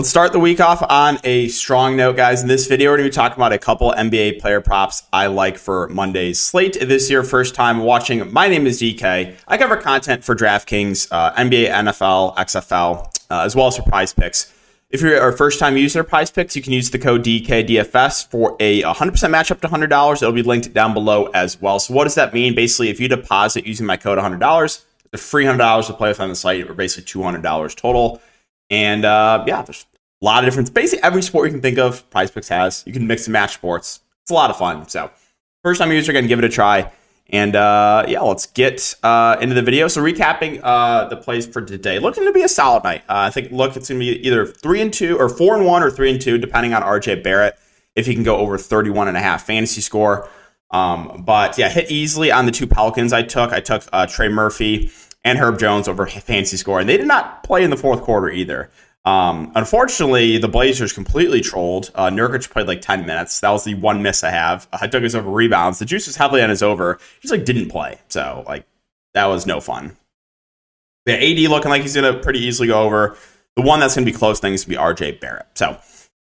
Let's start the week off on a strong note, guys. In this video, we're going to be talking about a couple NBA player props I like for Monday's slate this year. First time watching. My name is DK. I cover content for DraftKings, uh, NBA, NFL, XFL, uh, as well as for prize picks. If you're a first time user of prize picks, you can use the code DKDFS for a 100% match up to $100. It'll be linked down below as well. So, what does that mean? Basically, if you deposit using my code $100, the free $100 to play with on the site, or basically $200 total. And uh, yeah, there's a lot of different, basically every sport you can think of, Prize Picks has. You can mix and match sports. It's a lot of fun. So, first time user, again, give it a try. And uh, yeah, let's get uh, into the video. So, recapping uh, the plays for today, looking to be a solid night. Uh, I think, look, it's going to be either three and two, or four and one, or three and two, depending on RJ Barrett, if he can go over 31 and a half fantasy score. Um, but yeah, hit easily on the two Pelicans I took. I took uh, Trey Murphy and Herb Jones over fantasy score, and they did not play in the fourth quarter either. Um, unfortunately, the Blazers completely trolled. Uh, Nurkic played like 10 minutes. That was the one miss I have. I took his over rebounds. The juice was heavily on his over. He just like didn't play. So like that was no fun. The AD looking like he's gonna pretty easily go over. The one that's gonna be close things to be RJ Barrett. So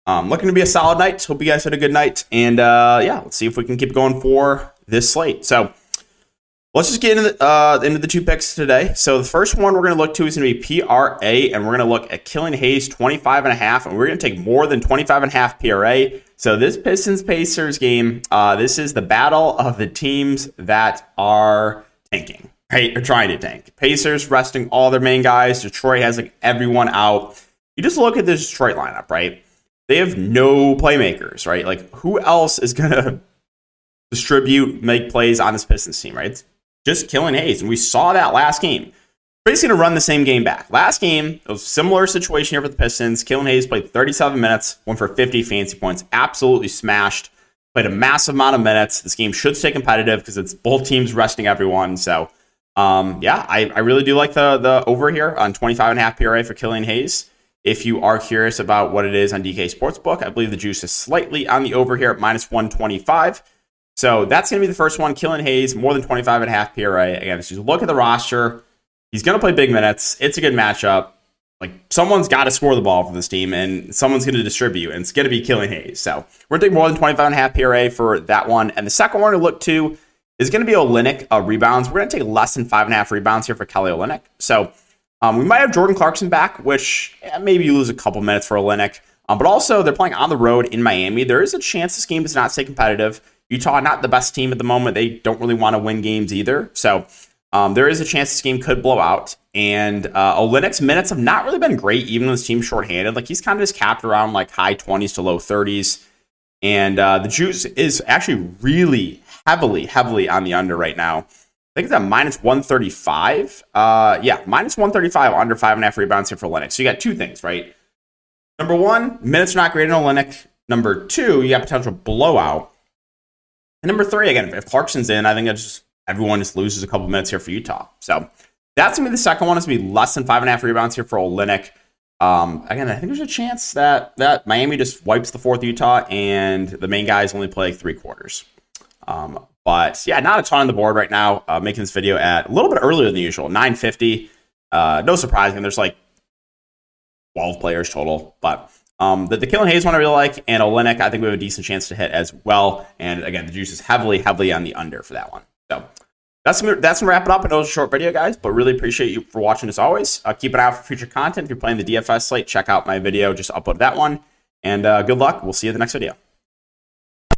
um, looking to be a solid night. Hope you guys had a good night. And uh, yeah, let's see if we can keep going for this slate. So Let's just get into the, uh, into the two picks today. So the first one we're going to look to is going to be PRA, and we're going to look at Killian Hayes 25 and a half, and we're going to take more than 25 and a half PRA. So this Pistons Pacers game, uh, this is the battle of the teams that are tanking, right? Or trying to tank. Pacers resting all their main guys. Detroit has like everyone out. You just look at this Detroit lineup, right? They have no playmakers, right? Like who else is going to distribute, make plays on this Pistons team, right? It's just Killian Hayes. And we saw that last game. Basically, going to run the same game back. Last game, a similar situation here for the Pistons. Killian Hayes played 37 minutes, went for 50 fancy points, absolutely smashed. Played a massive amount of minutes. This game should stay competitive because it's both teams resting everyone. So, um, yeah, I, I really do like the the over here on 25 and a half PRA for Killian Hayes. If you are curious about what it is on DK Sportsbook, I believe the juice is slightly on the over here at minus 125. So that's going to be the first one. Killian Hayes, more than 25 and a half PRA. Again, you look at the roster, he's going to play big minutes. It's a good matchup. Like someone's got to score the ball for this team, and someone's going to distribute, and it's going to be Killian Hayes. So we're take more than 25 and a half PRA for that one. And the second one to look to is going to be Olynyk uh, rebounds. We're going to take less than five and a half rebounds here for Kelly Olynyk. So um, we might have Jordan Clarkson back, which yeah, maybe you lose a couple minutes for Olynyk. Um, but also, they're playing on the road in Miami. There is a chance this game does not stay competitive. Utah, not the best team at the moment. They don't really want to win games either. So um, there is a chance this game could blow out. And uh, Olynyk's minutes have not really been great, even when his team's shorthanded. Like he's kind of just capped around like high 20s to low 30s. And uh, the juice is actually really heavily, heavily on the under right now. I think it's at minus 135. Uh, yeah, minus 135 under five and a half rebounds here for Olynyk. So you got two things, right? Number one, minutes are not great in Olynyk. Number two, you got potential blowout. And number three, again, if Clarkson's in, I think it's just everyone just loses a couple minutes here for Utah. So that's gonna be the second one. It's gonna be less than five and a half rebounds here for Olynyk. Um, again, I think there's a chance that that Miami just wipes the fourth Utah, and the main guys only play three quarters. Um, but yeah, not a ton on the board right now. Uh, making this video at a little bit earlier than usual, 9:50. Uh, no surprising. There's like 12 players total, but um, the, the Killian Hayes one I really like, and Olynyk, I think we have a decent chance to hit as well. And again, the juice is heavily, heavily on the under for that one. So that's gonna, that's gonna wrap it up. I know it's a short video, guys, but really appreciate you for watching as always. Uh, keep an eye out for future content. If you're playing the DFS slate, check out my video. Just upload that one. And uh, good luck. We'll see you in the next video.